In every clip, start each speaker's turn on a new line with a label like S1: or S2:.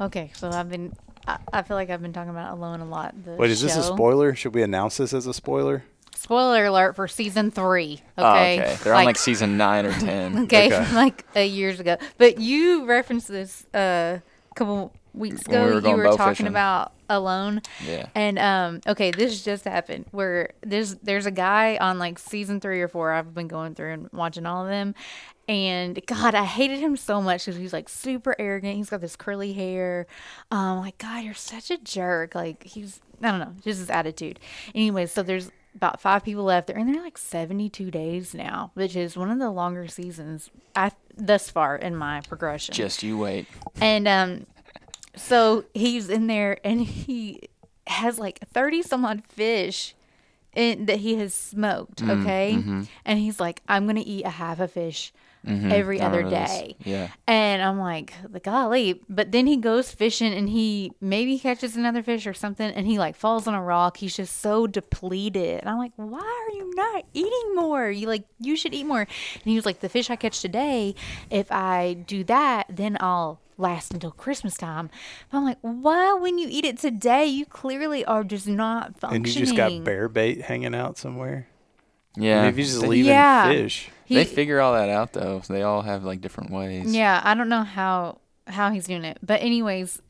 S1: Okay, so I've been. I, I feel like I've been talking about Alone a lot. The
S2: Wait, is this a
S1: show.
S2: spoiler? Should we announce this as a spoiler?
S1: Spoiler alert for season three.
S3: Oh,
S1: Okay,
S3: okay. They're on like season nine or ten.
S1: okay,
S2: Okay.
S1: like uh, years ago. But you referenced this uh, a couple weeks ago.
S3: we were
S1: you were talking
S3: fishing.
S1: about Alone.
S3: Yeah.
S1: And um, okay, this just happened where there's there's a guy on like season three or four. I've been going through and watching all of them, and God, I hated him so much because he's like super arrogant. He's got this curly hair. Um, like God, you're such a jerk. Like he's I don't know, just his attitude. Anyway, so there's about five people left. They're in there like 72 days now, which is one of the longer seasons I thus far in my progression.
S3: Just you wait.
S1: And um, so he's in there and he has like 30 some odd fish in, that he has smoked.
S3: Mm,
S1: Okay.
S3: mm-hmm.
S1: And he's like, I'm going to eat a half a fish every
S3: I
S1: other day.
S3: Yeah.
S1: And I'm like, the golly. But then he goes fishing and he maybe catches another fish or something and he like falls on a rock. He's just so depleted. And I'm like, why are you not eating more? You like, you should eat more. And he was like, the fish I catch today, if I do that, then I'll last until Christmas time. But I'm like, why when you eat it today, you clearly are just not functioning.
S2: And you just got bear bait hanging out somewhere.
S3: Yeah.
S2: mean, if you just
S3: they,
S2: leave
S1: Yeah.
S2: fish.
S1: He-
S3: they figure all that out though. They all have like different ways.
S1: Yeah, I don't know how how he's doing it, but anyways,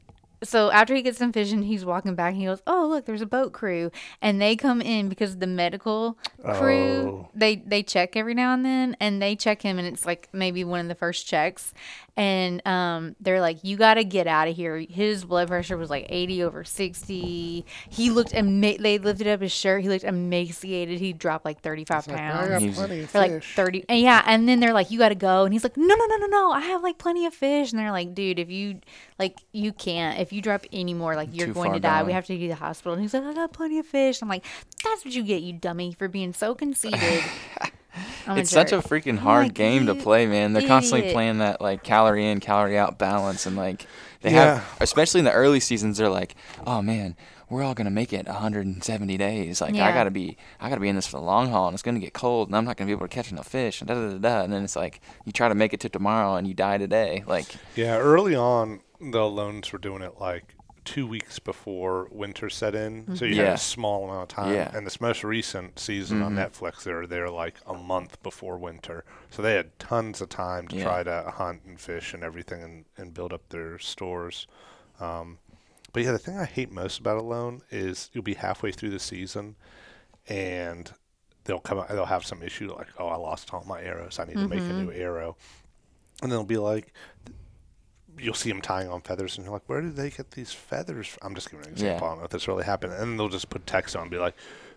S1: so after he gets done fishing, he's walking back and he goes, "Oh, look, there's a boat crew," and they come in because the medical crew
S2: Oh.
S1: they they check every now and then, and they check him, and it's like maybe one of the first checks, and um, they're like, "You got to get out of here." His blood pressure was like 80 over 60. He looked ama- They lifted up his shirt. He looked emaciated. He dropped like 35 pounds
S3: He's-
S1: for like 30 and yeah and then they're like you gotta go and he's like no no no no no i have like plenty of fish and they're like dude if you like you can't if you drop any more like you're
S3: Too
S1: going to die we have to take you to the hospital and he's like i got plenty of fish i'm like that's what you get you dummy for being so conceited I'm
S3: It's such a freaking hard
S1: like,
S3: game to play, man. They're constantly playing that like calorie in, calorie out balance, and like they
S2: Yeah.
S3: have, especially in the early seasons, they're like, oh man, we're all gonna make it 170 days. Like I gotta be, I gotta be in this for the long haul, and it's gonna get cold, and I'm not gonna be able to catch enough fish, and da da da da. And then it's like you try to make it to tomorrow, and you die today. Like
S4: Yeah, early on, the loans were doing it like two weeks before winter set in, so you had a small amount of time.
S3: Yeah.
S4: And this most recent season on Netflix, they were there like a month before winter, so they had tons of time to
S3: Yeah.
S4: try to hunt and fish and everything, and, and build up their stores. Um, but yeah, the thing I hate most about Alone is you'll be halfway through the season, and they'll come out, they'll have some issue like, oh, I lost all my arrows, I need to make a new arrow, and they'll be like, you'll see them tying on feathers, and you're like, where did they get these feathers? From? I'm just giving an example.
S3: Yeah.
S4: I don't know if this really happened, and then they'll just put text on, and be like.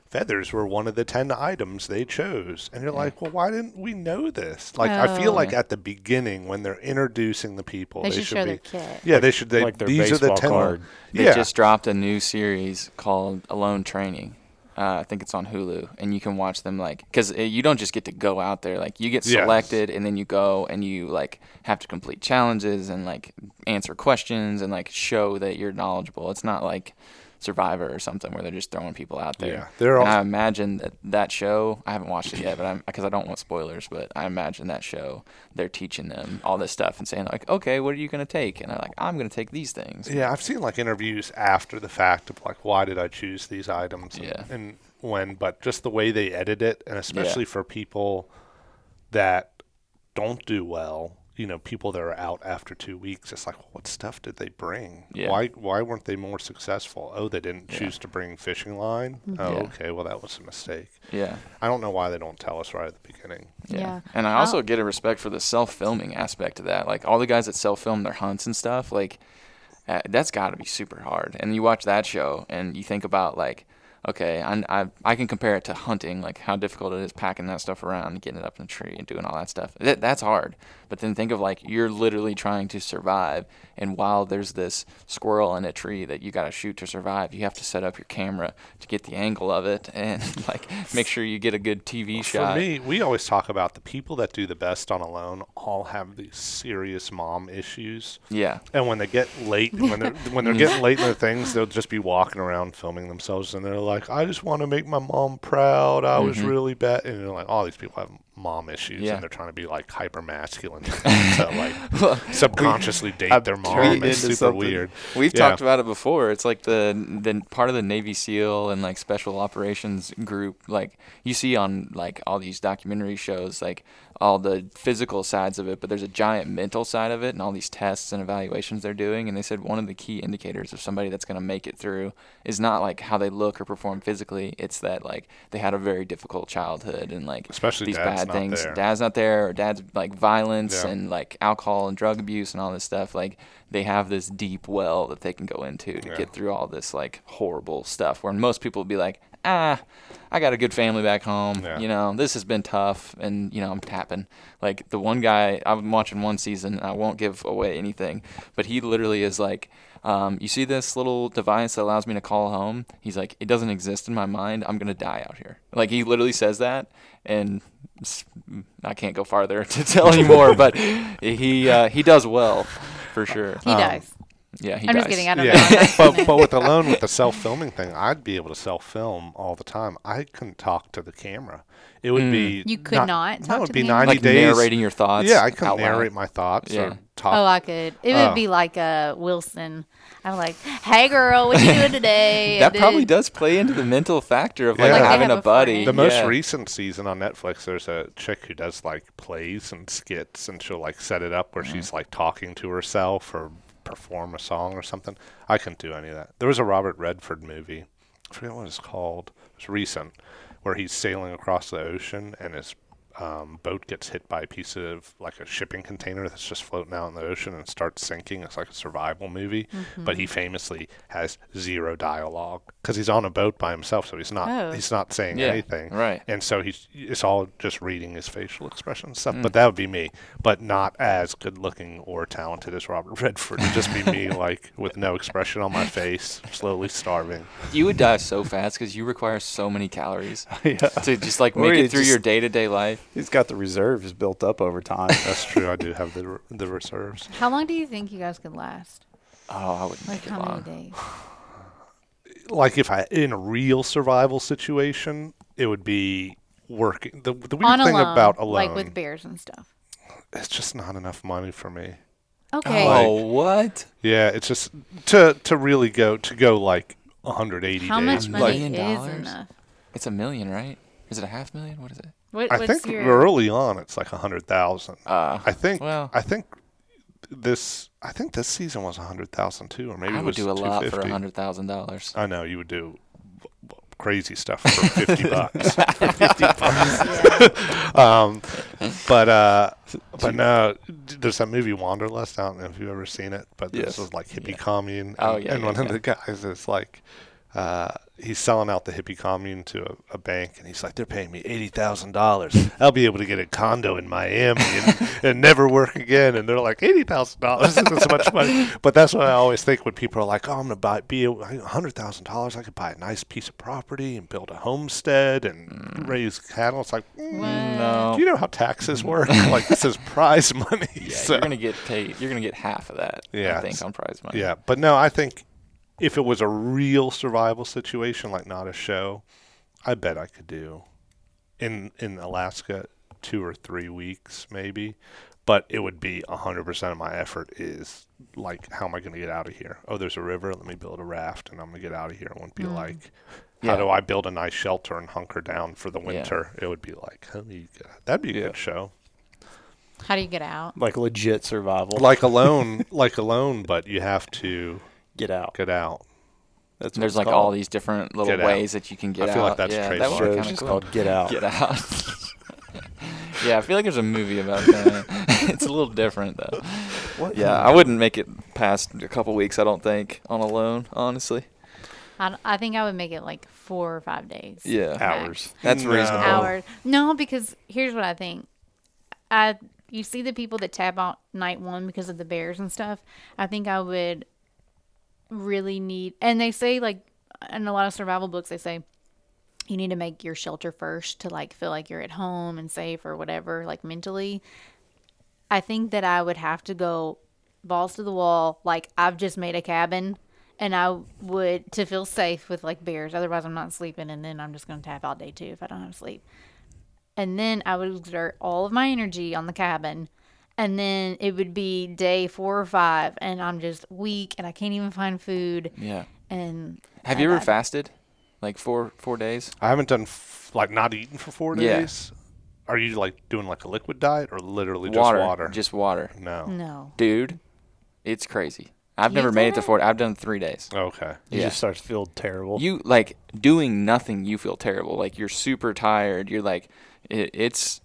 S4: Feathers were one of the ten items they chose, and you're like, "Well, why didn't we know this?" Like, I feel
S1: Oh.
S4: like at the beginning when they're introducing the people,
S1: They
S4: they,
S1: should show
S4: be, yeah, they should. They,
S2: like their
S4: these are the
S2: baseball
S4: ten.
S2: card.
S3: They
S4: yeah,
S3: just dropped a new series called Alone Training. Uh, I think it's on Hulu, and you can watch them like because you don't just get to go out there. Like you get
S4: Yes.
S3: selected, and then you go and you like have to complete challenges and like answer questions and like show that you're knowledgeable. It's not like Survivor or something where they're just throwing people out there.
S4: Yeah, they're
S3: and I imagine that that show. I haven't watched it yet, but I'm because I don't want spoilers. But I imagine that show they're teaching them all this stuff and saying like, okay, what are you gonna take? And I'm like, I'm gonna take these things.
S4: Yeah, I've seen like interviews after the fact of like why did I choose these items and,
S3: Yeah.
S4: and when, but just the way they edit it, and especially for people that don't do well, you know, people that are out after two weeks. It's like, what stuff did they bring?
S3: Yeah.
S4: Why why weren't they more successful? Oh, they didn't
S3: Yeah.
S4: choose to bring fishing line. Oh,
S3: Yeah.
S4: okay. Well, that was a mistake.
S3: Yeah.
S4: I don't know why they don't tell us right at the beginning.
S1: Yeah.
S3: And I
S1: I'll-
S3: also get a respect for the self filming aspect of that. Like all the guys that self film their hunts and stuff, like uh, that's got to be super hard. And you watch that show and you think about like, okay, I, I I can compare it to hunting, like how difficult it is packing that stuff around, getting it up in a tree, and doing all that stuff. That, that's hard. But then think of like you're literally trying to survive, and while there's this squirrel in a tree that you got to shoot to survive, you have to set up your camera to get the angle of it, and like make sure you get a good TV shot.
S4: For me, we always talk about the people that do the best on alone all have these serious mom issues.
S3: yeah.
S4: And when they get late, when they're when they're getting late in their things, they'll just be walking around filming themselves, and they're like, "I just want to make my mom proud. I was mm-hmm. really bad." And like, "All these people have mom issues,
S3: Yeah.
S4: and they're trying to be like hyper masculine to like subconsciously date
S2: I'm
S4: their mom. It's super
S2: something.
S4: weird."
S3: We've
S4: Yeah.
S3: talked about it before. It's like the the part of the Navy SEAL and like special operations group. Like you see on like all these documentary shows, like all the physical sides of it, but there's a giant mental side of it, and all these tests and evaluations they're doing. And they said one of the key indicators of somebody that's going to make it through is not like how they look or perform physically. It's that like they had a very difficult childhood and like
S4: Especially
S3: these bad things.
S4: there.
S3: Dad's not there, or dad's like violence
S4: Yeah.
S3: and like alcohol and drug abuse and all this stuff. Like they have this deep well that they can go into to
S4: Yeah.
S3: get through all this like horrible stuff. Where most people would be like, ah, I got a good family back home.
S4: Yeah.
S3: You know, this has been tough, and you know, I'm tapping. Like the one guy I'm watching one season, I won't give away anything, but he literally is like. Um, you see this little device that allows me to call home? He's like, it doesn't exist in my mind. I'm gonna die out here. Like he literally says that, and I can't go farther to tell anymore. but he uh, he does well, for sure.
S1: He
S3: Um,
S1: does.
S3: Yeah, he
S1: I'm
S3: does.
S1: just kidding. I don't
S4: Yeah.
S1: know.
S4: But but with alone with the self filming thing, I'd be able to self film all the time. I couldn't talk to the camera. It would be
S1: You could not
S4: No,
S1: talk
S4: it would
S1: to
S4: be
S1: the
S4: ninety
S3: like
S4: days.
S3: narrating your thoughts.
S4: Yeah, I couldn't
S3: out loud.
S4: narrate my thoughts
S3: Yeah.
S4: or talk.
S1: Oh, I could. It would
S4: Oh.
S1: be like uh, Wilson. I'm like, "Hey, girl, what you doing today?"
S3: That
S1: And
S3: probably
S1: then-
S3: does play into the mental factor of like
S4: Yeah. Like they
S3: having a
S1: a
S3: buddy.
S1: friend.
S4: the most recent season on Netflix, there's a chick who does like plays and skits, and she'll like set it up where
S3: Mm-hmm.
S4: she's like talking to herself or perform a song or something. I couldn't do any of that. There was a Robert Redford movie. I forget what it's called. It's recent, where he's sailing across the ocean and his um, boat gets hit by a piece of like a shipping container that's just floating out in the ocean and starts sinking. It's like a survival movie, but he famously has zero dialogue because he's on a boat by himself, so he's not
S1: Oh.
S4: he's not saying
S3: Yeah,
S4: anything.
S3: right.
S4: And so he's it's all just reading his facial expression and
S3: Mm.
S4: But that would be me, but not as good looking or talented as Robert Redford. It'd just be me, like with no expression on my face, slowly starving.
S3: You would die so fast because you require so many calories
S2: yeah.
S3: to just like make
S2: you
S3: it through
S2: just-
S3: your day to day life.
S2: He's got the reserves built up over time.
S4: That's true. I do have the re- the reserves.
S1: How long do you think you guys could last?
S3: Oh, I wouldn't
S1: Like
S3: make it
S1: how many days?
S4: Like if I in a real survival situation, it would be working. The the weird
S1: On
S4: thing
S1: alone,
S4: about alone,
S1: like with bears and stuff.
S4: it's just not enough money for me.
S1: Okay.
S3: Oh, what?
S4: Yeah, it's just to to really go to go like 180
S1: How
S4: days.
S1: much money
S3: million
S1: is
S3: dollars?
S1: enough?
S3: It's a million, right? Is it a half million? What is it?
S1: What,
S4: I think
S1: your,
S4: early on it's like a hundred thousand.
S3: Uh,
S4: I think.
S3: well-
S4: I think this. I think this season was a hundred thousand too, or maybe
S3: I
S4: it
S3: would
S4: was
S3: do a lot for a hundred thousand dollars.
S4: I know you would do crazy stuff for fifty bucks. for fifty bucks. um, but uh, but no, there's that movie Wanderlust. I don't know if you've ever seen it, but this
S2: Yes.
S4: was like hippie
S3: Yeah.
S4: commune.
S3: Oh,
S4: and-
S3: yeah,
S4: and
S3: yeah,
S4: one of the guys is like. Uh, he's selling out the hippie commune to a, a bank, and he's like, "They're paying me eighty thousand dollars. I'll be able to get a condo in Miami and, and never work again." And they're like, 80000 dollars isn't so much money." But that's what I always think when people are like, "Oh, I'm gonna buy be a hundred thousand dollars. I could buy a nice piece of property and build a homestead and raise cattle." It's like, mm,
S3: No.
S4: do you know how taxes work? like this is prize money.
S3: Yeah,
S4: so-
S3: you're gonna get paid. You're gonna get half of that.
S4: Yeah,
S3: I think on prize money.
S4: Yeah, but no, I think if it was a real survival situation, like not a show, I bet I could do in in Alaska two or three weeks maybe. But it would be hundred percent of my effort is like, how am I going to get out of here? Oh, there's a river. Let me build a raft, and I'm going to get out of here. It wouldn't be mm. like, how
S3: Yeah.
S4: do I build a nice shelter and hunker down for the winter? It would be like, oh, you got- that'd be a
S2: Yeah.
S4: good show.
S1: How do you get out?
S2: Like legit survival.
S4: like alone, like alone, but you have to
S2: get out.
S4: get out.
S2: That's
S3: There's like
S2: called.
S3: all these different little
S4: Get out.
S3: ways that you can get out.
S4: I feel
S3: out.
S4: like that's
S3: yeah, that
S4: trademarked.
S3: would
S2: show
S3: be kind of cool.
S2: called Get Out.
S3: Get out. yeah, I feel like there's a movie about that. it's a little different though.
S2: What?
S3: Yeah, I wouldn't make it past a couple weeks. I don't think on alone, honestly.
S1: I, I think I would make it like four or five days.
S3: Yeah,
S2: Hours.
S3: that's
S4: No.
S3: reasonable.
S1: Hours. No, because here's what I think. I you see the people that tap out night one because of the bears and stuff. I think I would really need, and they say like in a lot of survival books they say you need to make your shelter first to like feel like you're at home and safe or whatever, like mentally. I think that I would have to go balls to the wall, like I've just made a cabin and I would to feel safe with like bears. Otherwise I'm not sleeping and then I'm just gonna tap out day two if I don't have sleep. And then I would exert all of my energy on the cabin. And then it would be day four or five and I'm just weak and I can't even find food
S3: Yeah.
S1: and
S3: Have
S1: I-
S3: you ever
S1: I-
S3: fasted? Like four four days?
S4: I haven't done f- like not eaten for four
S3: Yeah.
S4: days. Are you like doing like a liquid diet or literally just
S3: water,
S4: water?
S3: Just water,
S4: no.
S1: No.
S3: dude. It's crazy. I've
S1: You've
S3: never made it to
S1: it?
S3: four. I've done three days.
S4: Okay.
S2: You
S3: Yeah.
S2: just start to feel terrible.
S3: You like doing nothing. You feel terrible. Like you're super tired. You're like, it, it's,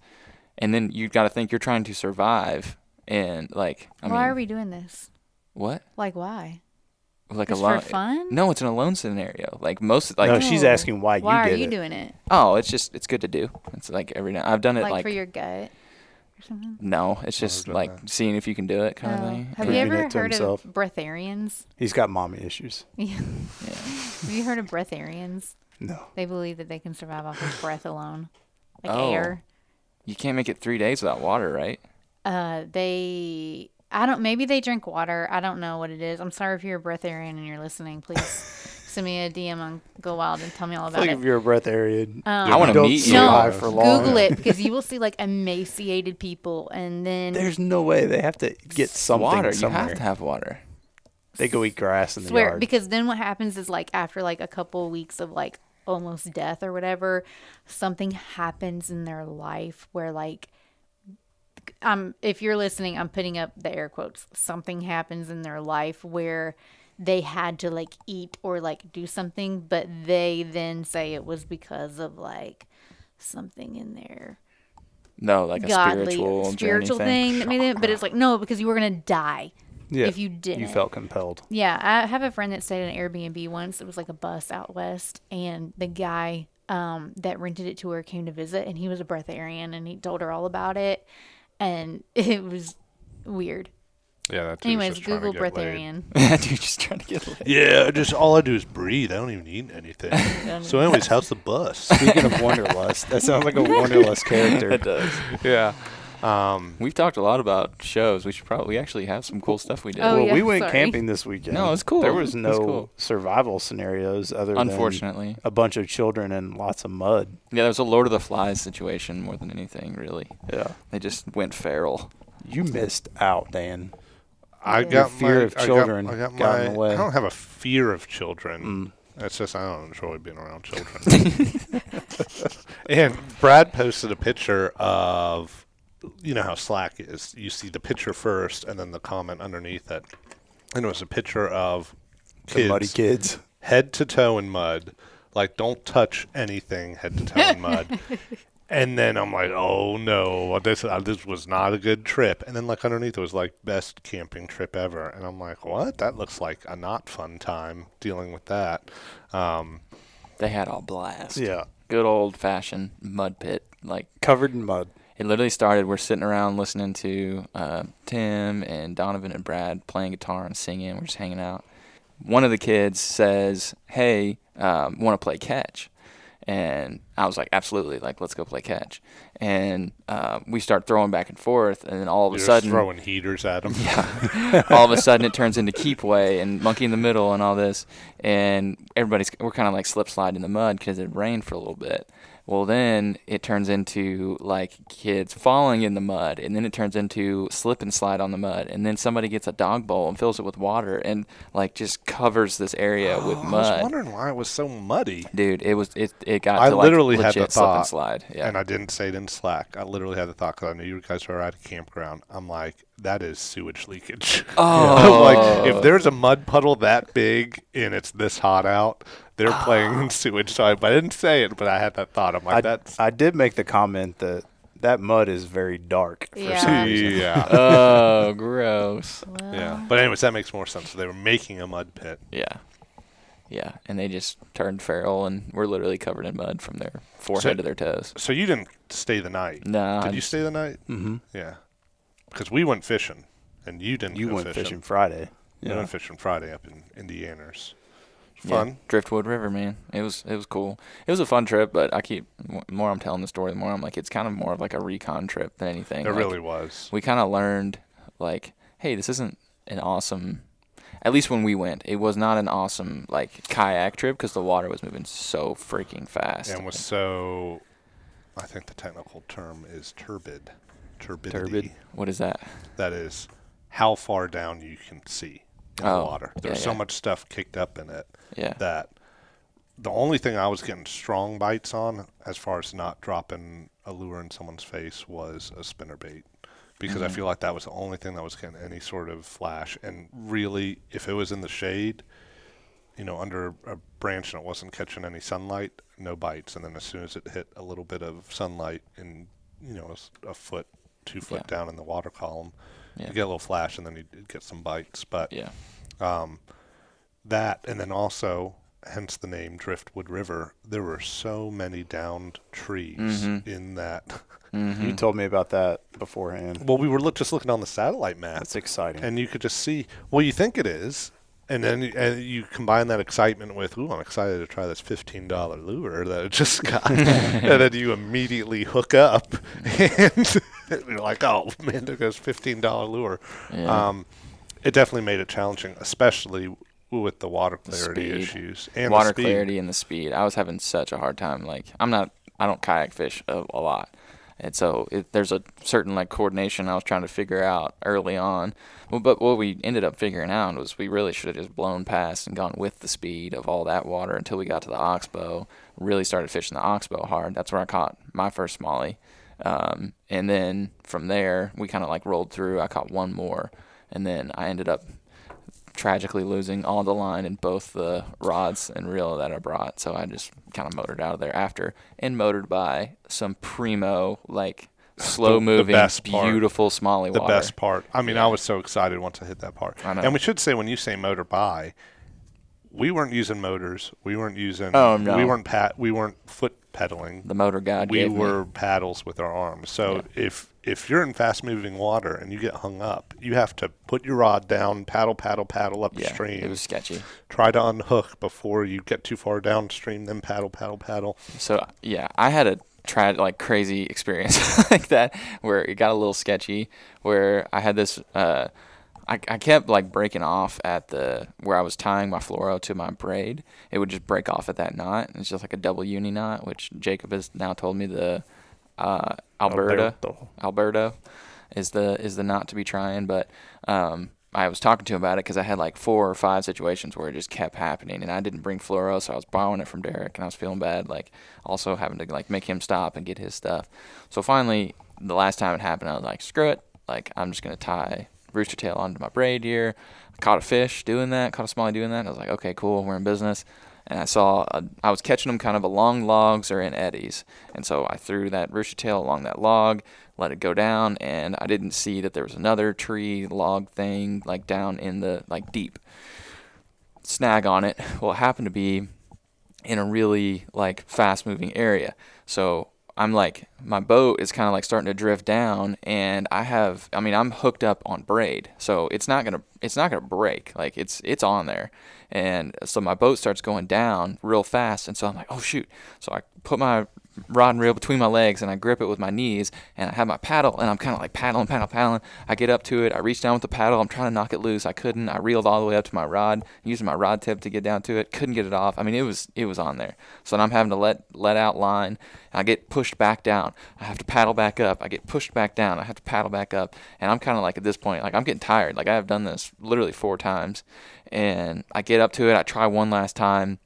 S3: and then you've got to think you're trying to survive. And like, I
S1: why
S3: mean,
S1: are we doing this?
S3: what?
S1: Like why?
S3: Like
S1: Just
S3: alone?
S1: for fun?
S3: No, it's an alone scenario. Like most, like
S2: no, she's
S1: No.
S2: asking why, you do it.
S1: Why
S2: you
S1: are
S2: did
S1: you
S2: it.
S1: doing it?
S3: oh, it's just it's good to do. It's like every now. I've done it
S1: Like,
S3: like,
S1: for your gut or something?
S3: no. It's just
S4: done
S3: like
S4: that.
S3: seeing if you can do it, kind of
S1: Oh.
S3: thing.
S1: Have
S2: Proving
S1: you
S2: it
S1: ever
S2: to
S1: heard
S2: himself.
S1: of breatharians?
S2: He's got mommy issues.
S1: Yeah.
S3: Yeah.
S1: Have you heard of breatharians?
S2: No.
S1: They believe that they can survive off of breath alone, like
S3: Oh.
S1: air.
S3: You can't make it three days without water, right?
S1: Uh, they, I don't. Maybe they drink water. I don't know what it is. I'm sorry if you're a breatharian and you're listening. Please send me a DM on Go Wild and tell me all
S2: I
S1: about
S2: feel like
S1: it.
S2: if you're a
S1: Um,
S2: breatharian,
S3: I wanna meet you.
S2: survive
S1: No,
S2: for long.
S1: Google it because you will see like emaciated people, and then
S2: There's no way they have to get something
S3: water.
S2: somewhere.
S3: You have to have water.
S2: They go eat grass in the
S1: swear
S2: yard.
S1: because then what happens is like after like a couple weeks of like almost death or whatever something happens in their life where like um if you're listening i'm putting up the air quotes something happens in their life where they had to like eat or like do something but they then say it was because of like something in their
S3: No, like a
S1: godly
S3: spiritual,
S1: spiritual
S3: journey
S1: thing that made it but it's like no because you were gonna die
S2: yeah,
S1: if you didn't
S2: you felt compelled.
S1: yeah, I have a friend that stayed in an Airbnb once. It was like a bus out west, and the guy um, that rented it to her came to visit, and he was a breatharian, and he told her all about it, and it was weird.
S4: Yeah. That's
S1: Anyways, Google breatharian.
S3: Dude, just trying to get laid.
S4: Yeah, just all I do is breathe. I don't even eat anything. so, anyways, how's the bus?
S2: Speaking of Wanderlust, that sounds like a Wanderlust character.
S3: It does.
S4: yeah. Um,
S3: We've talked a lot about shows. We should probably we actually have some cool stuff we did.
S1: Oh,
S2: well,
S1: yeah,
S2: we went
S1: sorry.
S2: camping this weekend.
S3: No, it's cool.
S2: There was
S3: It's
S2: no
S3: cool.
S2: survival scenarios other than
S3: Unfortunately,
S2: a bunch of children and lots of mud.
S3: yeah, there was a Lord of the Flies situation more than anything. Really,
S2: Yeah,
S3: they just went feral.
S2: you missed out, Dan.
S4: I
S1: Your
S4: got
S2: fear
S4: my,
S2: of
S4: I got-
S2: children
S4: I got,
S2: got in
S4: my.
S2: the way.
S4: I don't have a fear of children.
S2: Mm.
S4: It's just I don't enjoy being around children. and Brad posted a picture of, you know how Slack is. You see the picture first, and then the comment underneath it, and it was a picture of
S2: The
S4: kids,
S2: muddy kids.
S4: head to toe in mud. Like don't touch anything head to toe in mud. And then I'm like, oh no, this uh, this was not a good trip. And then like underneath it was like best camping trip ever. And I'm like, what? That looks like a not fun time dealing with that. Um,
S3: They had a blast.
S2: Yeah,
S3: Good old fashioned mud pit. Like
S2: covered in mud.
S3: It literally started. We're sitting around listening to uh, Tim and Donovan and Brad playing guitar and singing. We're just hanging out. One of the kids says, "Hey, um, want to play catch?" And I was like, "Absolutely! Like, let's go play catch." And uh, we start throwing back and forth, and then all of
S4: you're
S3: a sudden,
S4: throwing heaters at them. Yeah.
S3: all of a sudden it turns into keep way and monkey in the middle and all this and everybody's we're kind of like slip slide in the mud because it rained for a little bit well then it turns into like kids falling in the mud and then it turns into slip and slide on the mud and then somebody gets a dog bowl and fills it with water and like just covers this area with mud.
S4: I was wondering why it was so muddy.
S3: dude it was it, it got
S4: I
S3: to like
S4: literally had the
S3: legit slip and
S4: thought,
S3: slide. Yeah.
S4: and I didn't say it in Slack. I literally had the thought because I knew you guys were at a campground. I'm like, that is sewage leakage.
S3: Oh.
S4: like if there's a mud puddle that big and it's this hot out, they're playing
S3: Ah.
S4: in sewage. So I, but I didn't say it, but I had that thought. I'm like,
S2: I,
S4: that's
S2: I did make the comment that that mud is very dark. For
S1: Yeah.
S2: some reason.
S4: yeah,
S3: oh, gross.
S4: yeah. But anyways, that makes more sense. So they were making a mud pit.
S3: Yeah. Yeah, and they just turned feral and were literally covered in mud from their forehead to their toes.
S4: So you didn't stay the night.
S3: No,
S4: Did
S3: I
S4: you
S3: just-
S4: stay the night?
S2: Mm-hmm.
S4: Yeah, because we went fishing, and you didn't.
S2: You
S4: go
S2: went
S4: fishing.
S2: fishing Friday.
S4: We
S2: Yeah.
S4: went fishing Friday up in Indianers.
S3: Yeah,
S4: Fun.
S3: Driftwood River, man. It was it was cool. It was a fun trip, but I keep more I'm telling the story, the more I'm like it's kind of more of like a recon trip than anything.
S4: It
S3: Like,
S4: really was.
S3: we kind of learned like, hey, this isn't an awesome. At least when we went, it was not an awesome like kayak trip because the water was moving so freaking fast.
S4: and was so. I think the technical term is turbid. Turbidity.
S2: Turbid.
S3: what is that?
S4: That is how far down you can see in the
S3: Oh,
S4: water.
S3: yeah,
S4: There's so
S3: yeah.
S4: much stuff kicked up in it
S3: Yeah.
S4: that the only thing I was getting strong bites on, as far as not dropping a lure in someone's face, was a spinner bait. Because
S3: Mm-hmm.
S4: I feel like that was the only thing that was getting any sort of flash. And really, if it was in the shade, you know, under a branch and it wasn't catching any sunlight, no bites. And then as soon as it hit a little bit of sunlight and, you know, a foot, two foot
S3: Yeah.
S4: down in the water column,
S3: Yeah.
S4: you get a little flash and then you get some bites. But
S3: Yeah.
S4: um, that, and then also, hence the name Driftwood River, there were so many downed trees
S3: Mhm.
S4: in that.
S3: Mm-hmm.
S2: You told me about that beforehand.
S4: Well, we were look, just looking on the satellite map,
S2: That's exciting.
S4: and you could just see. Well, you think it is, and then you, and you combine that excitement with, "Ooh, I'm excited to try this fifteen dollar lure that I just got," and then you immediately hook up, and you're like, "Oh man, there goes fifteen dollar lure."
S3: Yeah.
S4: Um, it definitely made it challenging, especially with the water clarity
S3: speed.
S4: issues and
S3: water
S4: the
S3: clarity and the speed. I was having such a hard time. Like I'm not, I don't kayak fish a, a lot, and so it, there's a certain like coordination I was trying to figure out early on. But what we ended up figuring out was we really should have just blown past and gone with the speed of all that water until we got to the oxbow. Really started fishing the oxbow hard. That's where I caught my first smallie. Um, and then from there, we kind of like rolled through. I caught one more, and then I ended up tragically losing all the line in both the rods and reel that I brought. So I just kind of motored out of there after and motored by some primo, like slow moving, beautiful smallie
S4: the
S3: water.
S4: best part. I mean,
S3: Yeah.
S4: I was so excited once I hit that part.
S3: I know.
S4: And we should say when you say motor by, we weren't using motors. We weren't using.
S3: Oh, no.
S4: We weren't pat. We weren't foot pedaling.
S3: The motor god
S4: we
S3: gave me.
S4: were paddles with our arms. So
S3: Yeah.
S4: if if you're in fast moving water and you get hung up, you have to put your rod down, paddle, paddle, paddle
S3: Yeah,
S4: upstream.
S3: it was sketchy.
S4: Try to unhook before you get too far downstream. Then paddle, paddle, paddle.
S3: So yeah, I had a tra- like crazy experience like that where it got a little sketchy. Where I had this, uh, I I kept like breaking off at the where I was tying my fluoro to my braid. It would just break off at that knot. It's just like a double uni knot, which Jacob has now told me the uh, Alberta.
S2: Alberto.
S3: Alberto is the is the knot to be trying, but um, I was talking to him about it because I had like four or five situations where it just kept happening, and I didn't bring fluoro, so I was borrowing it from Derek, and I was feeling bad, like also having to like make him stop and get his stuff. So finally, the last time it happened, I was like, screw it, like I'm just gonna tie rooster tail onto my braid here. I caught a fish doing that, caught a smallie doing that. I was like, okay, cool, we're in business and I saw a, I was catching them kind of along logs or in eddies, and so I threw that rooster tail along that log, let it go down, and I didn't see that there was another tree log thing like down in the like deep snag on it. Well, it happened to be in a really like fast moving area, so I'm like my boat is kind of like starting to drift down and I have I mean I'm hooked up on braid so it's not to it's not to break like it's it's on there. And so my boat starts going down real fast and so I'm like oh shoot. So I put my rod and reel between my legs and I grip it with my knees and I have my paddle and I'm kind of like paddling, paddling, paddling. I get up to it. I reach down with the paddle. I'm trying to knock it loose. I couldn't. I reeled all the way up to my rod, using my rod tip to get down to it. Couldn't get it off. I mean, it was it was on there. So I'm having to let let out line. I get pushed back down. I have to paddle back up. I get pushed back down. I have to paddle back up. And I'm kind of like at this point, like I'm getting tired. Like I have done this literally four times. And I get up to it. I try one last time.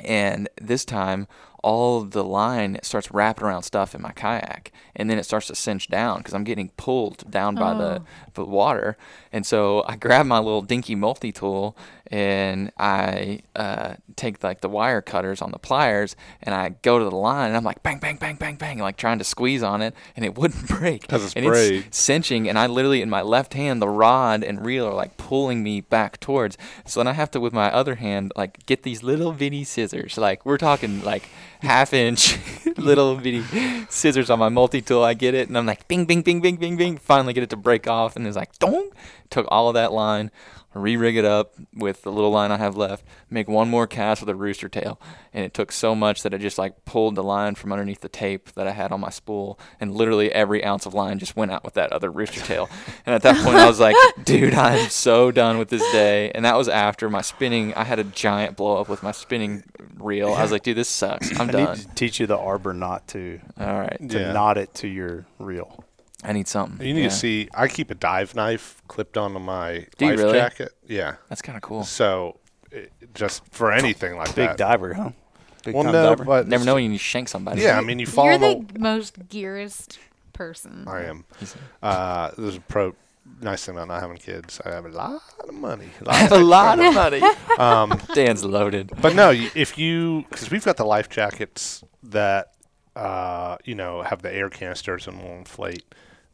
S3: And this time, all the line starts wrapping around stuff in my kayak, and then it starts to cinch down because I'm getting pulled down by the, oh. the water. And so I grab my little dinky multi tool and I uh, take like the wire cutters on the pliers and I go to the line and I'm like bang bang bang bang bang like trying to squeeze on it and it wouldn't break.
S4: 'Cause it's
S3: and it's cinching and I literally in my left hand the rod and reel are like pulling me back towards. So then I have to with my other hand like get these little bitty scissors. Like we're talking like half inch little bitty scissors on my multi tool. I get it and I'm like bing bing bing bing bing bing. Finally get it to break off and it's like dong! Took all of that line re-rig it up with the little line I have left, make one more cast with a rooster tail, and it took so much that I just like pulled the line from underneath the tape that I had on my spool, and literally every ounce of line just went out with that other rooster tail. And at that point, I was like, dude, I'm so done with this day. And that was after my spinning. I had a giant blow up with my spinning reel. I was like, dude, this sucks. I'm
S2: I
S3: done.
S2: need to teach you the arbor knot to
S3: All right,
S2: to
S4: Yeah.
S2: knot it to your reel.
S3: I need something.
S4: You need
S3: Yeah.
S4: to see. I keep a dive knife clipped onto my
S3: Do
S4: life
S3: really?
S4: jacket. Yeah.
S3: That's kind of cool.
S4: So, it, just for anything like
S2: Big
S4: that.
S2: Big diver, huh? Big
S4: Well, no,
S2: diver.
S4: but
S3: Never
S4: it's
S3: know
S4: ju-
S3: when you shank somebody.
S4: Yeah, I mean, you fall
S1: You're the
S4: the.
S1: most gearist person.
S4: I am.
S3: He's-
S4: Uh, there's a pro. Nice thing about not having kids. I have a lot of money.
S3: I have a lot of money.
S4: Um,
S3: Dan's loaded.
S4: But no, if you because we've got the life jackets that uh, you know have the air canisters and will inflate,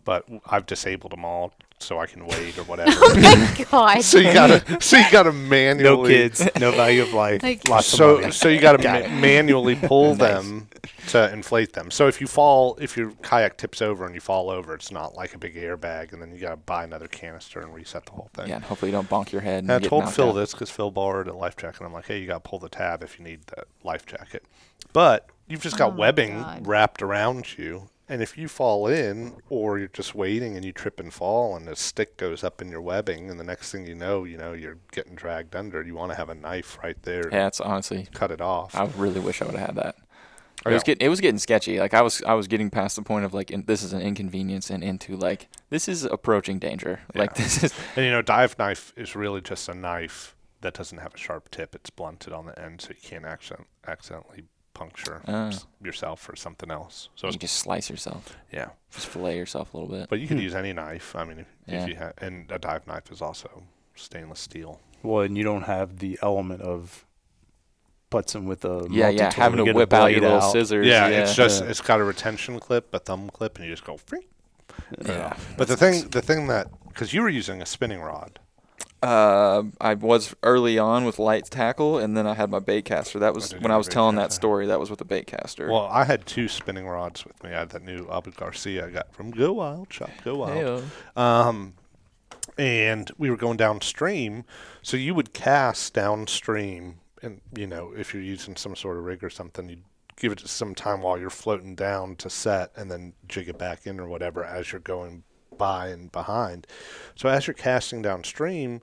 S4: but I've disabled them all so I can wait or whatever.
S1: Oh my God.
S4: so you gotta so you gotta manually
S2: no kids, no value of life,
S1: Like-
S2: lots of
S4: So
S2: money.
S4: so you gotta
S2: Got
S4: ma- manually pull
S2: Nice.
S4: them to inflate them. So if you fall, if your kayak tips over and you fall over, it's not like a big airbag, and then you gotta buy another canister and reset the whole thing.
S3: Yeah, and hopefully you don't bonk your head. And
S4: And I
S3: get
S4: told
S3: knocked
S4: Phil
S3: out.
S4: this because Phil borrowed a life jacket. I'm like, hey, you got to pull the tab if you need that life jacket. But you've just got
S1: Oh
S4: webbing
S1: God.
S4: wrapped around you. And if you fall in or you're just waiting and you trip and fall and a stick goes up in your webbing and the next thing you know, you know, you're getting dragged under, you want to have a knife right there
S3: Yeah, it's honestly
S4: cut it off.
S3: I really wish I would have had that. It
S4: Yeah.
S3: was getting it was getting sketchy. Like I was I was getting past the point of like in, this is an inconvenience and into like this is approaching danger. Like this is
S4: And you know, dive knife is really just a knife that doesn't have a sharp tip. It's blunted on the end so you can't accident- accidentally puncture
S3: Ah.
S4: yourself or something else. So
S3: you
S4: it's,
S3: just slice yourself,
S4: yeah.
S3: just fillet yourself a little bit.
S4: But you could use any knife. I mean, if,
S3: Yeah.
S4: if you have, and a dive knife is also stainless steel.
S2: well, and you don't have the element of putzing with a
S3: yeah, yeah,
S2: multi-tool
S3: having to
S2: get a
S3: whip out your
S2: blade
S3: little
S2: out.
S3: scissors.
S4: Yeah,
S3: Yeah,
S4: it's just
S2: Yeah.
S4: it's got a retention clip, a thumb clip, and you just go. Free.
S3: yeah.
S4: But the thing, the thing that because you were using a spinning rod.
S3: Uh, I was early on with light tackle, and then I had my bait caster. That was
S4: you
S3: when I was telling that story. That was with the bait caster.
S4: Well, I had two spinning rods with me. I had that new Abu Garcia I got from Go Wild Shop. Go Wild.
S3: Heyo.
S4: Um, and we were going downstream, so you would cast downstream, and you know if you're using some sort of rig or something, you'd give it some time while you're floating down to set, and then jig it back in or whatever as you're going by and behind. So as you're casting downstream,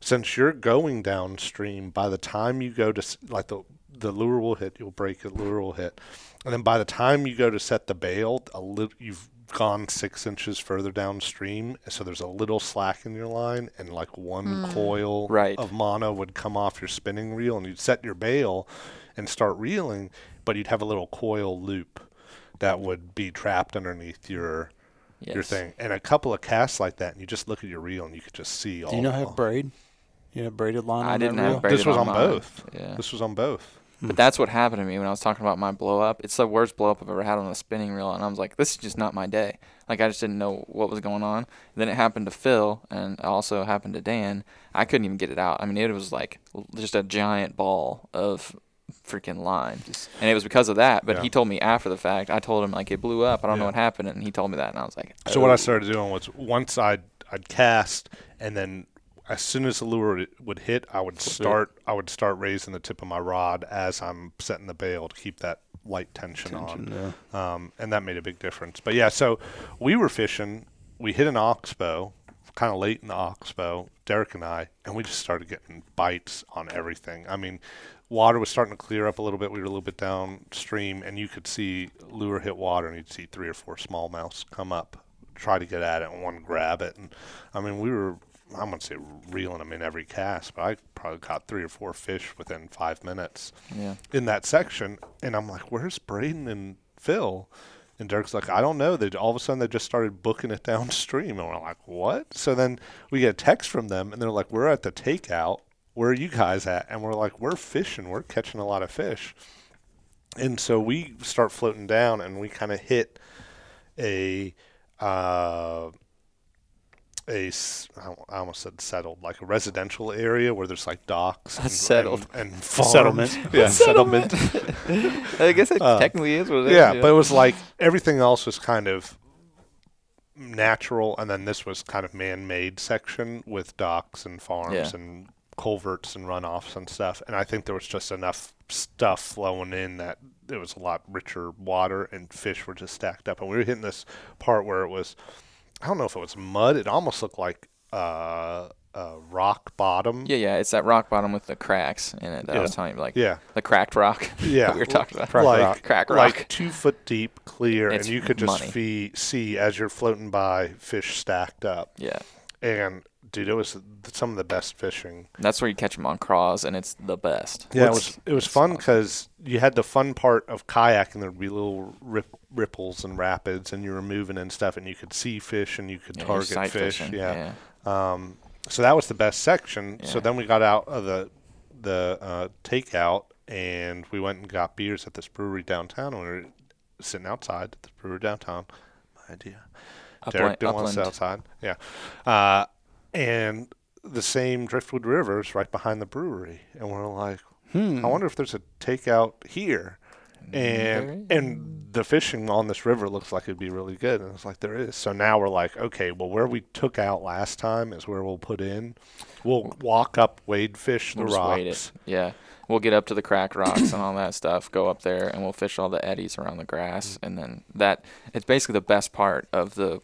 S4: since you're going downstream, by the time you go to like the the lure will hit, you'll break it, lure will hit, and then by the time you go to set the bail, a little you've gone six inches further downstream, so there's a little slack in your line, and like one mm. coil
S3: Right.
S4: of mono would come off your spinning reel, and you'd set your bail and start reeling, but you'd have a little coil loop that would be trapped underneath your your
S3: Yes.
S4: thing, and a couple of casts like that, and you just look at your reel, and you could just see all.
S2: Do you not
S4: all-
S2: have braid? You have braided line
S3: I
S2: on
S3: didn't have
S2: reel?
S3: braid.
S4: This was
S3: on
S4: on both.
S3: Yeah.
S4: This was on both. Hmm.
S3: But that's what happened to me when I was talking about my blow up. It's the worst blow up I've ever had on a spinning reel, and I was like, "This is just not my day." Like I just didn't know what was going on. then it happened to Phil, and it also happened to Dan. I couldn't even get it out. I mean, it was like just a giant ball of freaking line, and it was because of that. But
S4: Yeah.
S3: he told me after the fact. I told him like it blew up. I don't know what happened, and he told me that, and I was like,
S4: So what
S3: "Oh."
S4: I started doing was once I'd I'd cast, and then as soon as the lure would- would hit, I would start I would start raising the tip of my rod as I'm setting the bail to keep that light tension, on.
S2: Yeah.
S4: um, and that made a big difference. But yeah, so we were fishing. We hit an oxbow, kind of late in the oxbow, Derek and I, and we just started getting bites on everything. I mean, water was starting to clear up a little bit. We were a little bit downstream, and you could see lure hit water, and you'd see three or four smallmouths come up, try to get at it, and one grab it. And I mean, we were I'm gonna say reeling them in every cast, but I probably caught three or four fish within five minutes
S3: Yeah.
S4: in that section, and I'm like, "Where's Brayden and Phil?" And Derek's like, "I don't know." They all of a sudden they just started booking it downstream, and we're like, "What?" So then we get a text from them, and they're like, "We're at the takeout. Where are you guys at?" And we're like, "We're fishing. We're catching a lot of fish." And so we start floating down, and we kind of hit a. Uh, a s- I al- I almost said settled, like a residential area where there's like docks and,
S3: Settled.
S4: and, and farms.
S2: Settlement.
S4: yeah, settlement.
S3: I guess it technically is what it is.
S4: Uh, Yeah, but it was like everything else was kind of natural, and then this was kind of man-made section with docks and farms
S3: Yeah.
S4: and culverts and runoffs and stuff. And I think there was just enough stuff flowing in that it was a lot richer water, and fish were just stacked up. And we were hitting this part where it was, I don't know if it was mud. It almost looked like uh, uh, rock bottom.
S3: yeah, yeah. It's that rock bottom with the cracks in it that I was telling you, like
S4: Yeah.
S3: the cracked rock.
S4: Yeah,
S3: that we were talking about.
S4: Crack like,
S3: rock. Crack rock.
S4: like two foot deep, clear,
S3: It's
S4: and you could just
S3: money.
S4: fee- see as you're floating by fish stacked up.
S3: yeah,
S4: And dude, it was some of the best fishing.
S3: that's where you catch them on craws, and it's the best.
S4: Yeah, it was it was
S3: it's
S4: fun
S3: awesome.
S4: because you had the fun part of kayaking. There'd be little rip, ripples and rapids, and you were moving and stuff, and you could see fish and you could
S3: Yeah,
S4: target fish.
S3: fishing,
S4: Yeah. Um, so that was the best section. So then we got out of the the uh, takeout, and we went and got beers at this brewery downtown. And we were sitting outside at the brewery downtown. My idea. Derek
S3: Upland,
S4: didn't want us
S3: upland.
S4: outside. Yeah. Uh, and the same Driftwood Rivers right behind the brewery. And we're like,
S2: Hmm.
S4: I wonder if there's a takeout here. And and the fishing on this river looks like it'd be really good. And it's like there is. So now we're like, okay, well where we took out last time is where we'll put in. We'll walk up, wade fish the
S3: We'll just
S4: rocks.
S3: wait it. Yeah. We'll get up to the cracked rocks and all that stuff, go up there and we'll fish all the eddies around the grass mm. and then that it's basically the best part of the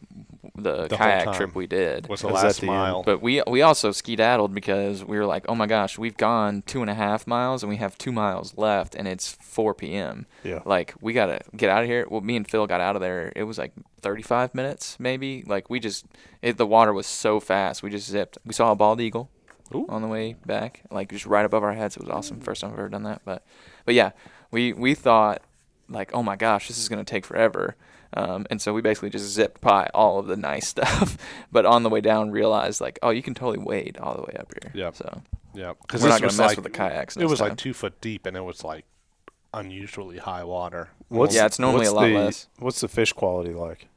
S3: the,
S4: The
S3: kayak trip we did.
S4: Was the
S2: Was
S4: last mile.
S3: But we we also skedaddled because we were like, oh my gosh, we've gone two and a half miles and we have two miles left and it's 4 p.m.
S2: Yeah.
S3: Like we gotta get out of here. Well, me and Phil got out of there. It was like 35 minutes maybe. Like we just it, the water was so fast. We just zipped. We saw a bald eagle
S4: Ooh.
S3: on the way back, like just right above our heads. It was awesome. First time I've ever done that. But but yeah, we we thought like, oh my gosh, this is gonna take forever. Um, and so we basically just zipped by all of the nice stuff, but on the way down realized like, oh, you can totally wade all the way up here.
S4: Yeah.
S3: So
S4: yeah. Because
S3: we're not gonna mess
S4: like,
S3: with the kayaks.
S4: it was
S3: next
S4: like two foot deep and it was like unusually high water.
S2: What's,
S3: Yeah, it's normally a lot
S2: the,
S3: less.
S2: What's the fish quality like?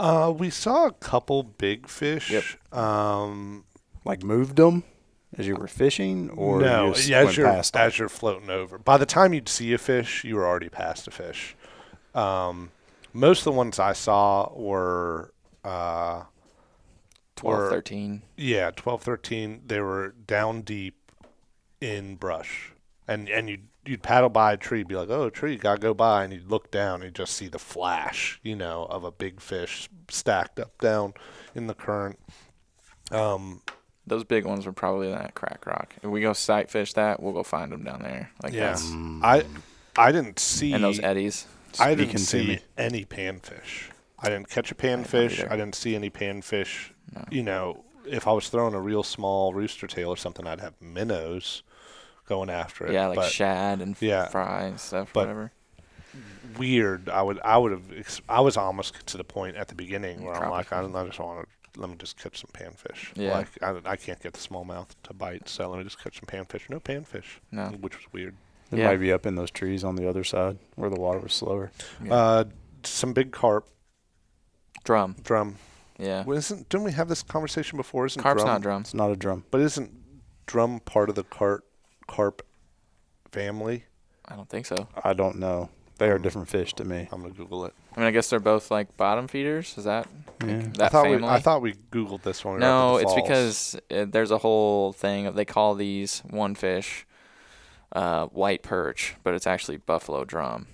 S4: Uh, we saw a couple big fish.
S3: Yep.
S4: Um,
S2: Like moved them as you were fishing, or
S4: no,
S2: you just
S4: as
S2: went
S4: you're
S2: past 'em?
S4: as you're floating over. By the time you'd see a fish, you were already past a fish. Um, most of the ones I saw were, uh,
S3: 12,
S4: were-
S3: 13.
S4: yeah, 12, 13. They were down deep in brush, and and you'd you'd paddle by a tree, be like, oh, a tree, gotta go by, and you'd look down and you'd just see the flash, you know, of a big fish stacked up down in the current. Um,
S3: Those big ones were probably that crack rock. If we go sight fish that, we'll go find them down there. Like
S4: Yeah,
S3: that's
S4: I mm. I didn't see
S3: and those eddies.
S4: I didn't see
S2: me.
S4: any panfish. I didn't catch a panfish.
S3: either.
S4: I didn't see any panfish.
S3: No.
S4: You know, if I was throwing a real small rooster tail or something, I'd have minnows going after it.
S3: Yeah, like
S4: but
S3: shad and
S4: Yeah.
S3: fry and stuff,
S4: But-
S3: whatever.
S4: weird. I would I would have I was almost to the point at the beginning mm, where I'm like I, I just want to let me just catch some panfish.
S3: Yeah.
S4: Like I, I can't get the smallmouth to bite, so let me just catch some panfish. No panfish.
S3: No.
S4: Which was weird.
S2: It
S3: Yeah.
S2: might be up in those trees on the other side where the water was slower.
S3: Yeah.
S4: Uh, some big carp
S3: Drum.
S4: drum.
S3: Yeah.
S4: Well, isn't didn't we have this conversation before? Isn't
S3: Carp's
S4: drum,
S3: not drum.
S2: It's not a drum.
S4: But isn't drum part of the carp carp family?
S3: I don't think so.
S2: I don't know. They are different fish to me.
S4: I'm gonna Google it.
S3: I mean, I guess they're both like bottom feeders. Is that
S2: Yeah.
S3: that
S4: I thought
S3: family?
S4: we I thought we Googled this one.
S3: no, it's because uh, there's a whole thing of they call these one fish uh, white perch, but it's actually buffalo drum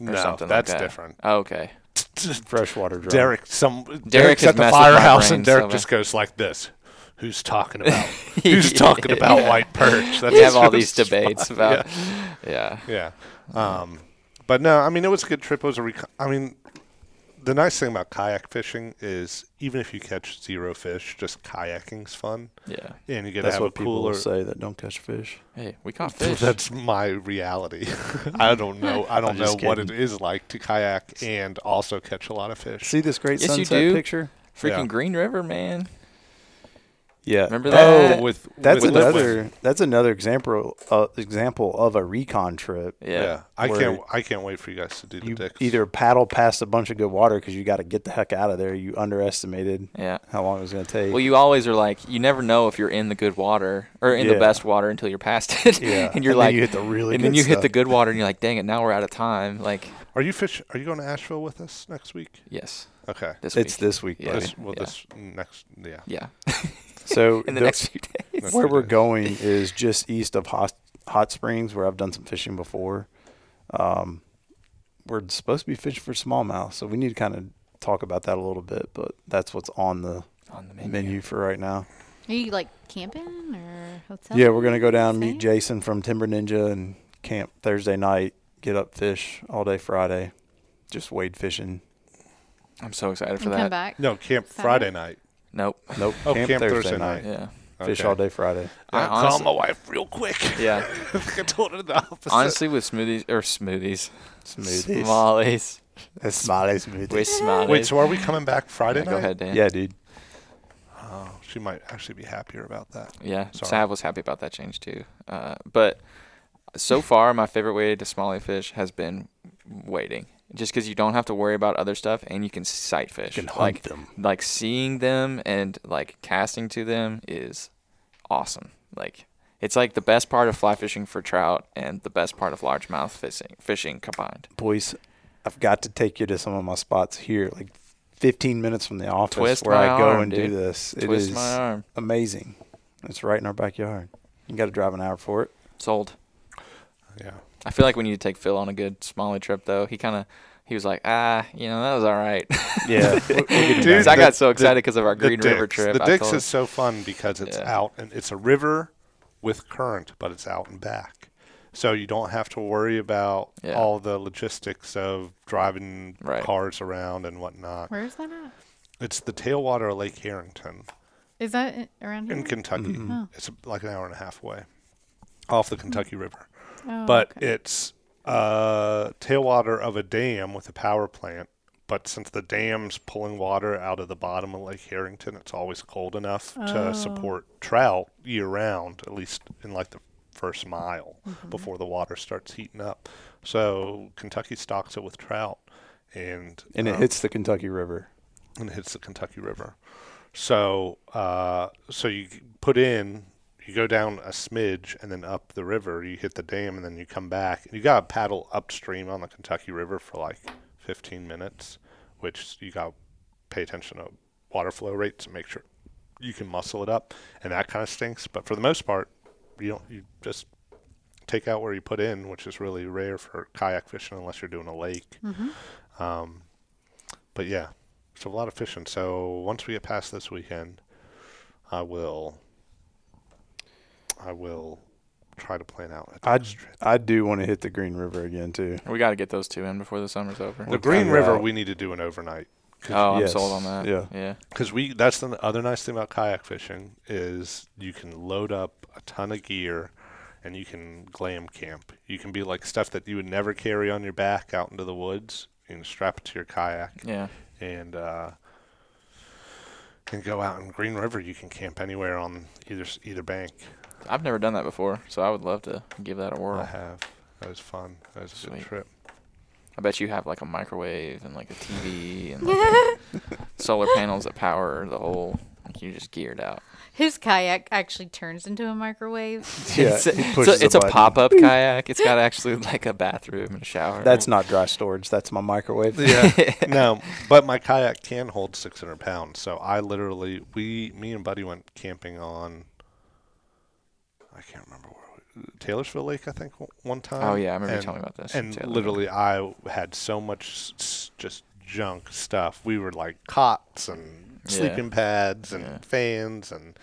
S3: or
S4: no,
S3: something
S4: that's
S3: like that.
S4: different.
S3: Oh, okay.
S2: Freshwater drum.
S4: Derek, some
S3: Derek
S4: Derek's
S3: has
S4: at the
S3: messed with my
S4: firehouse, and Derek
S3: so
S4: just goes like this. Who's talking about? Who's talking about white perch? That's
S3: We have all these debates
S4: fun.
S3: about. Yeah.
S4: Yeah. yeah. Um, but no, I mean it was a good trip. It was a rec- I mean, the nice thing about kayak fishing is even if you catch zero fish, just kayaking's fun,
S3: Yeah.
S4: and you get to
S2: That's
S4: have a
S2: what people
S4: cooler.
S2: will say that don't catch fish.
S3: Hey, we caught fish.
S4: That's my reality. I don't know. I don't
S2: I'm
S4: know
S2: just
S4: what it
S2: kidding.
S4: is like to kayak and also catch a lot of fish.
S2: See this great
S3: Yes, you
S2: sunset
S3: do.
S2: picture?
S3: Freaking
S4: Yeah.
S3: Green River, man.
S2: Yeah.
S3: Remember that?
S4: oh,
S3: that?
S4: with
S2: That's
S4: with
S2: another. That's another example. Uh, example of a recon trip.
S3: Yeah.
S4: Yeah, I can't. I can't wait for you guys to do the
S2: You
S4: dicks.
S2: either paddle past a bunch of good water because you got to get the heck out of there. You underestimated
S3: Yeah.
S2: how long it was going to take.
S3: Well, you always are like, you never know if you're in the good water or in the best water until you're past it.
S2: yeah,
S3: and you're
S2: then
S3: like,
S2: you hit the really.
S3: and then
S2: good
S3: you hit the good water, and you're like, dang it, now we're out of time. Like,
S4: Are you fish? Are you going to Asheville with us next week?
S3: yes,
S4: Okay.
S3: this
S2: It's
S3: week.
S2: this week.
S3: Yeah.
S4: This, well,
S3: yeah.
S4: this next. Yeah.
S3: Yeah,
S2: So
S3: in the
S2: the-
S3: next few days.
S2: Where we're going is just east of Hot, Hot Springs, where I've done some fishing before. Um, we're supposed to be fishing for smallmouth, so we need to kind of talk about that a little bit. But that's what's on the
S3: On the
S2: menu,
S3: menu.
S2: for right now.
S1: Are you like camping or hotel?
S2: Yeah, we're gonna go down meet Jason from Timber Ninja and camp Thursday night. Get up fish all day Friday, just wade fishing.
S3: I'm so excited for
S1: and come
S3: that.
S1: back.
S4: No, camp
S1: Saturday?
S4: Friday night.
S3: Nope.
S2: Nope,
S4: Oh,
S2: camp,
S4: camp
S2: Thursday,
S4: Thursday
S2: night.
S4: night.
S3: Yeah.
S2: Fish
S4: Okay.
S2: all day Friday.
S3: I
S4: I call
S3: honestly-
S4: my wife real quick.
S3: Yeah.
S4: I told her the opposite.
S3: Honestly, with smoothies or smoothies,
S2: Smoothies.
S3: smallies,
S2: That's Smiley smoothies.
S3: with smallies.
S4: Wait, so are we coming back Friday
S3: Yeah,
S4: night?
S3: go ahead, Dan.
S2: Yeah, dude.
S4: Oh, she might actually be happier about that.
S3: Yeah,
S4: Sorry.
S3: Sav was happy about that change too. Uh, but so far, my favorite way to smalley fish has been waiting, just because you don't have to worry about other stuff and you can sight fish.
S2: You can hunt
S3: like
S2: them.
S3: like seeing them and like casting to them is awesome. Like it's like the best part of fly fishing for trout and the best part of largemouth fishing fishing combined.
S2: Boys, I've got to take you to some of my spots here, like 15 minutes from the office
S3: Twist
S2: where I go
S3: arm,
S2: and
S3: dude.
S2: do this. It
S3: Twist
S2: is
S3: my arm.
S2: amazing. It's right in our backyard. You got to drive an hour for it.
S3: Sold.
S4: Yeah.
S3: I feel like we need to take Phil on a good smalley trip though. He kind of he was like, ah, you know, that was all right.
S2: Yeah, we'll, we'll
S4: Dude,
S3: So I got so excited because of our Green River trip.
S4: The
S3: I
S4: Dix is so fun because it's
S3: Yeah.
S4: out and it's a river with current, but it's out and back. So you don't have to worry about
S3: Yeah.
S4: all the logistics of driving
S3: Right.
S4: cars around and whatnot.
S1: Where is that at?
S4: It's the tailwater of Lake Herrington
S1: Is that around here?
S4: in Kentucky.
S2: Mm-hmm.
S1: Oh.
S4: It's like an hour and a half away off the Kentucky River.
S1: Oh,
S4: but
S1: okay.
S4: it's uh, tailwater of a dam with a power plant. But since the dam's pulling water out of the bottom of Lake Herrington, it's always cold enough to
S1: Oh.
S4: support trout year round, at least in like the first mile
S1: Mm-hmm.
S4: before the water starts heating up. So Kentucky stocks it with trout, and
S2: and it
S4: um,
S2: hits the Kentucky River.
S4: and it hits the Kentucky River. So, uh, so you put in, you go down a smidge and then up the river. You hit the dam and then you come back. You got to paddle upstream on the Kentucky River for like 15 minutes, which you got to pay attention to water flow rates and make sure you can muscle it up. And that kind of stinks. But for the most part, you don't. You just take out where you put in, which is really rare for kayak fishing unless you're doing a lake. Um, but yeah, so a lot of fishing. So once we get past this weekend, I will, I will try to plan out a
S2: I
S4: trip.
S2: I do want to hit the Green River again too.
S3: We got to get those two in before the summer's over.
S4: The Green River,
S2: out-
S4: we need to do an overnight
S3: oh, I'm
S2: Yes.
S3: sold on that.
S2: Yeah.
S3: Yeah.
S4: because we. That's the other nice thing about kayak fishing is you can load up a ton of gear. And you can glam camp. You can be like stuff that you would never carry on your back out into the woods. You can strap it to your kayak.
S3: Yeah.
S4: and uh, and go out in Green River. You can camp anywhere on either either bank.
S3: I've never done that before, so I would love to give that a
S4: I
S3: whirl.
S4: I have. That was fun. That was a
S3: Sweet.
S4: good trip.
S3: I bet you have like a microwave and like a TV and like solar panels that power the whole. Like you just geared out.
S1: His kayak actually turns into a microwave.
S2: Yeah,
S3: it's a,
S2: he
S3: so
S2: pushes a
S3: it's a
S2: button.
S3: pop-up kayak. It's got actually like a bathroom and a shower.
S2: That's not dry storage. That's my microwave.
S4: Yeah. no, but my kayak can hold 600 pounds. So I literally, we, me and Buddy went camping on. I can't remember where. we- Taylorsville Lake, I think, one time.
S3: Oh, yeah, I remember you telling me about this.
S4: And
S3: Taylor.
S4: literally, I had so much s- s- just junk stuff. We were like cots and
S3: Yeah.
S4: sleeping pads and
S3: Yeah.
S4: fans and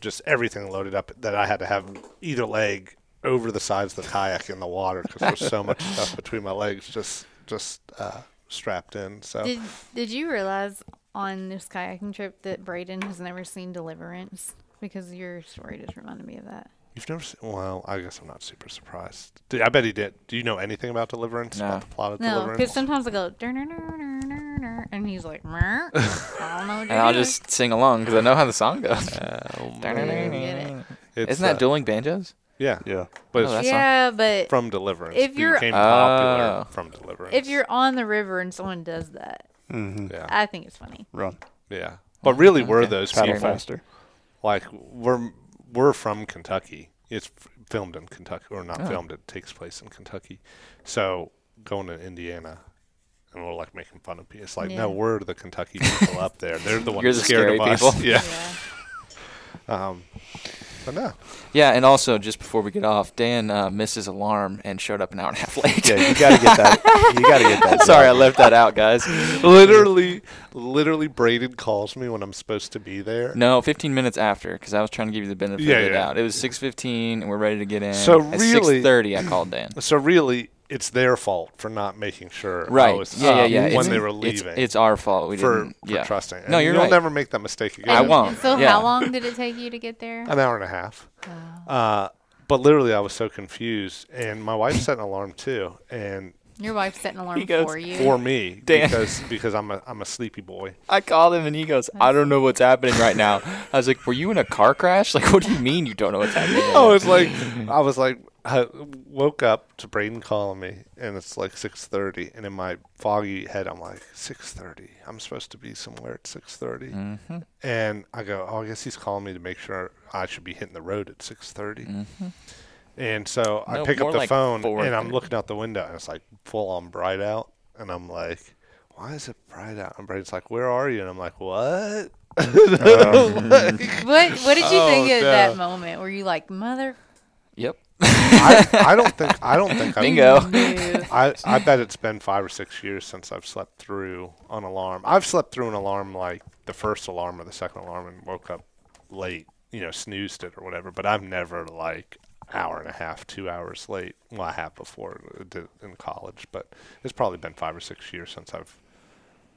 S4: just everything loaded up that I had to have either leg over the sides of the kayak in the water because there's so much stuff between my legs. Just, just uh, strapped in. So
S1: Did Did you realize on this kayaking trip that Brayden has never seen Deliverance? Because your story just reminded me of that.
S4: You've never seen. Well, I guess I'm not super surprised. Did, I bet he did. Do you know anything about Deliverance?
S3: No.
S4: About the plot of
S1: No,
S4: Deliverance?
S1: because sometimes I go, "Dur, dur, dur, dur, dur, dur," and he's like, "Mer." I don't know what
S3: And I'll just sing along because I know how the song goes.
S4: Oh, man. It's,
S3: Isn't that
S4: uh,
S3: dueling banjos?
S4: Yeah,
S2: Yeah.
S4: but
S3: Oh,
S4: it's
S3: that's
S1: Yeah, but
S4: from Deliverance.
S1: if
S4: It
S1: you're-
S4: became popular
S3: Oh.
S4: from Deliverance.
S1: if you're on the river and someone does that,
S2: Mm-hmm.
S4: yeah,
S1: I think it's funny.
S2: Run.
S4: yeah, but really, we're
S3: Okay.
S4: those
S2: Paddle
S4: people.
S2: faster.
S4: Like we're we're from Kentucky. It's filmed in Kentucky, or not
S3: Oh.
S4: filmed. It takes place in Kentucky. So going to Indiana, and we're like making fun of people. It's like, no, we're the Kentucky people up there. They're the ones
S3: You're the
S4: scared
S3: scary
S4: of us.
S3: people.
S4: Yeah.
S1: Yeah.
S4: Um, but no,
S3: Yeah, and also just before we get off, Dan uh, missed his alarm and showed up an hour and a half late.
S2: Yeah, you gotta get that. You gotta get that.
S3: Sorry, I left that out, guys.
S4: literally, literally, Brayden calls me when I'm supposed to be there.
S3: No, 15 minutes after, because I was trying to give you the benefit
S4: Yeah,
S3: of the
S4: yeah.
S3: doubt. It was 6:15, and we're ready to get in.
S4: So
S3: At
S4: really-
S3: 6:30, I called Dan.
S4: So really, it's their fault for not making sure.
S3: Right.
S4: was
S3: Yeah, yeah, yeah.
S4: When
S3: It's-
S4: they were leaving.
S3: it's our fault. We
S4: for,
S3: didn't.
S4: for
S3: yeah.
S4: trusting.
S3: No, you're
S4: You'll
S3: right.
S4: never make that mistake again.
S3: I won't.
S1: So
S3: Yeah.
S1: how long did it take you to get there?
S4: An hour and a half. Uh, but literally, I was so confused, and my wife set an alarm too, and
S1: Your wife set an alarm
S3: goes,
S1: for you.
S4: for me
S3: Dan.
S4: because because I'm a I'm a sleepy boy.
S3: I called him, and he goes, "I don't know what's happening right now." I was like, "Were you in a car crash? Like, what do you mean you don't know what's happening?" right
S4: I
S3: now?"
S4: was like, I was like, I woke up to Brayden calling me, and it's like six thirty, and in my foggy head, I'm like, six thirty. I'm supposed to be somewhere at six
S3: Mhm.
S4: and I go, oh, I guess he's calling me to make sure I should be hitting the road at six And so I pick up the
S3: like
S4: phone, and I'm looking out the window, and it's like full on bright out, and I'm like, why is it bright out? And Brayden's like, where are you? And I'm like, what?
S1: What What did you
S4: Oh,
S1: think at
S4: no.
S1: that moment? Were you like, mother?
S3: Yep.
S4: I, I don't think I don't think I've
S3: Bingo.
S4: I, I bet it's been five or six years since I've slept through an alarm. I've slept through an alarm like the first alarm or the second alarm and woke up late, you know, snoozed it or whatever. But I've never like hour and a half, two hours late. Well, I have before uh, in college, but it's probably been five or six years since I've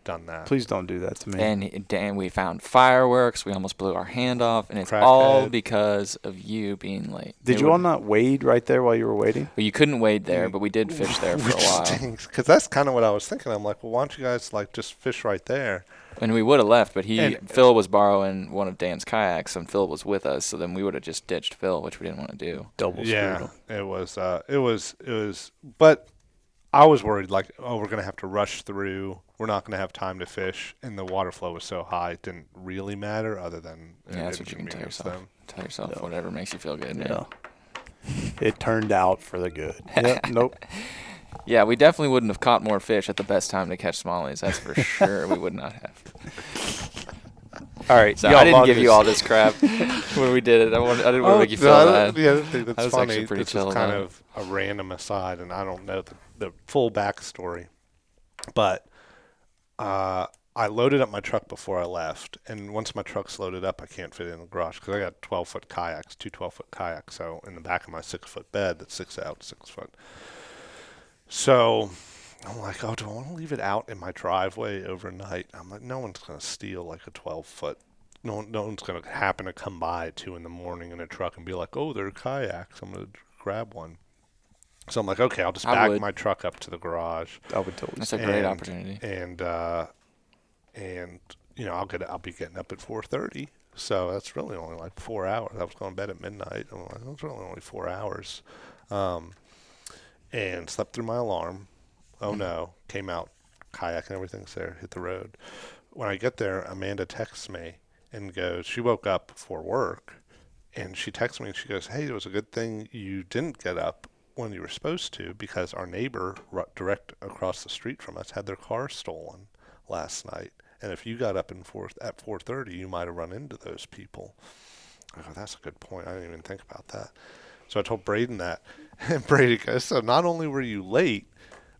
S4: done that.
S2: Please don't do that to me.
S3: And Dan, we found fireworks. We almost blew our hand off, and it's all
S4: Crackhead.
S3: because of you being late.
S2: Did
S3: It
S2: you all not wade right there while you were waiting?
S3: Well, you couldn't wade there, but we did fish there for a while,
S4: stinks, because that's kind of what I was thinking. I'm like, well, why don't you guys like just fish right there?
S3: and we would have left. But he,
S4: And-
S3: Phil, was borrowing one of Dan's kayaks, and Phil was with us. So then we would have just ditched Phil, which we didn't want to do.
S2: Double
S4: yeah,
S2: screwed 'em.
S4: it was. Uh, it was. It was. But I was worried, like, oh, we're gonna have to rush through. We're not gonna have time to fish, and the water flow was so high, it didn't really matter. Other than
S3: Yeah, that's what you can tell yourself.
S4: them.
S3: Tell yourself
S2: Yeah.
S3: whatever makes you feel good. man.
S2: Yeah. It turned out for the good. Yep, nope.
S3: Yeah, we definitely wouldn't have caught more fish at the best time to catch smallies. That's for sure. We would not have.
S2: All right.
S3: So I didn't give you all this crap when we did it. I, wanted, I didn't want to oh, make you feel
S4: no,
S3: bad.
S4: don't- yeah, that's
S3: That was
S4: funny.
S3: actually pretty
S4: this
S3: chill
S4: is kind
S3: about
S4: of a random aside, and I don't know the, the full backstory, but uh, I loaded up my truck before I left, and once my truck's loaded up, I can't fit it in the garage because I got 12 foot kayaks, two 12 foot kayaks. So in the back of my six foot bed, that's six out, six foot. So I'm like, oh, do I want to leave it out in my driveway overnight? I'm like, no one's gonna steal like a 12 foot. No, one- no one's gonna happen to come by at two in the morning in a truck and be like, oh, they're kayaks. I'm gonna grab one. So I'm like, okay, I'll just
S3: I
S4: back
S3: would.
S4: my truck up to the garage
S2: I would totally.
S3: That's a great
S4: and-
S3: opportunity.
S4: and uh, and you know I'll get I'll be getting up at four thirty, so that's really only like four hours. I was going to bed at midnight. I'm like, that's really only four hours, um, and slept through my alarm. Oh no! Came out, kayak and everything's there. Hit the road. When I get there, Amanda texts me and goes, she woke up for work, and she texts me and she goes, "Hey, it was a good thing you didn't get up when you were supposed to because our neighbor direct across the street from us had their car stolen last night, and if you got up in four, at 4:30, you might have run into those people." I go, "That's a good point. I didn't even think about that." So I told Brayden that, and Brayden goes, "So not only were you late."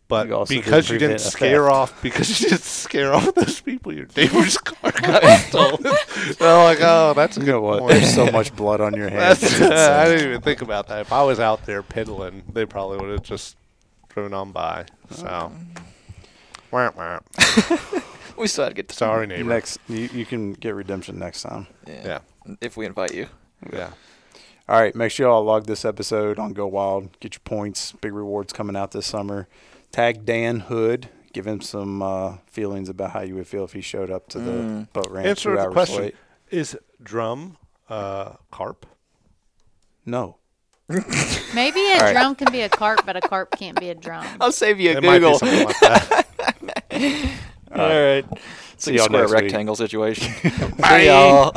S4: But
S2: You
S4: because you didn't scare
S2: theft.
S4: off, because you didn't scare off those people, your neighbor's car got stolen. They're like, oh, that's a good one.
S2: There's so much blood on your hands.
S4: I didn't even think about that. If I was out there piddling, they probably would have just driven on by. So, Wah, wah.
S3: We still had to get to
S4: Sorry, neighbor.
S2: Next, you, you can get redemption next time.
S4: Yeah. Yeah.
S3: If we invite you.
S4: Yeah.
S2: All right, make sure y'all log this episode on GoWild. Get your points. Big rewards coming out this summer. Tag Dan Hood. Give him some uh, feelings about how you would feel if he showed up to the
S3: Mm.
S2: boat ranch
S4: Answer
S2: two
S4: the question.
S2: late.
S4: Is drum uh, carp?
S2: No.
S1: Maybe a
S2: All right.
S1: drum can be a carp, but a carp can't be a drum.
S3: I'll save you a
S4: It might be
S3: Google.
S4: something like that.
S3: All right.
S2: See
S3: See
S2: y'all
S3: square
S2: next week.
S3: rectangle situation.
S2: Bye.
S3: See y'all.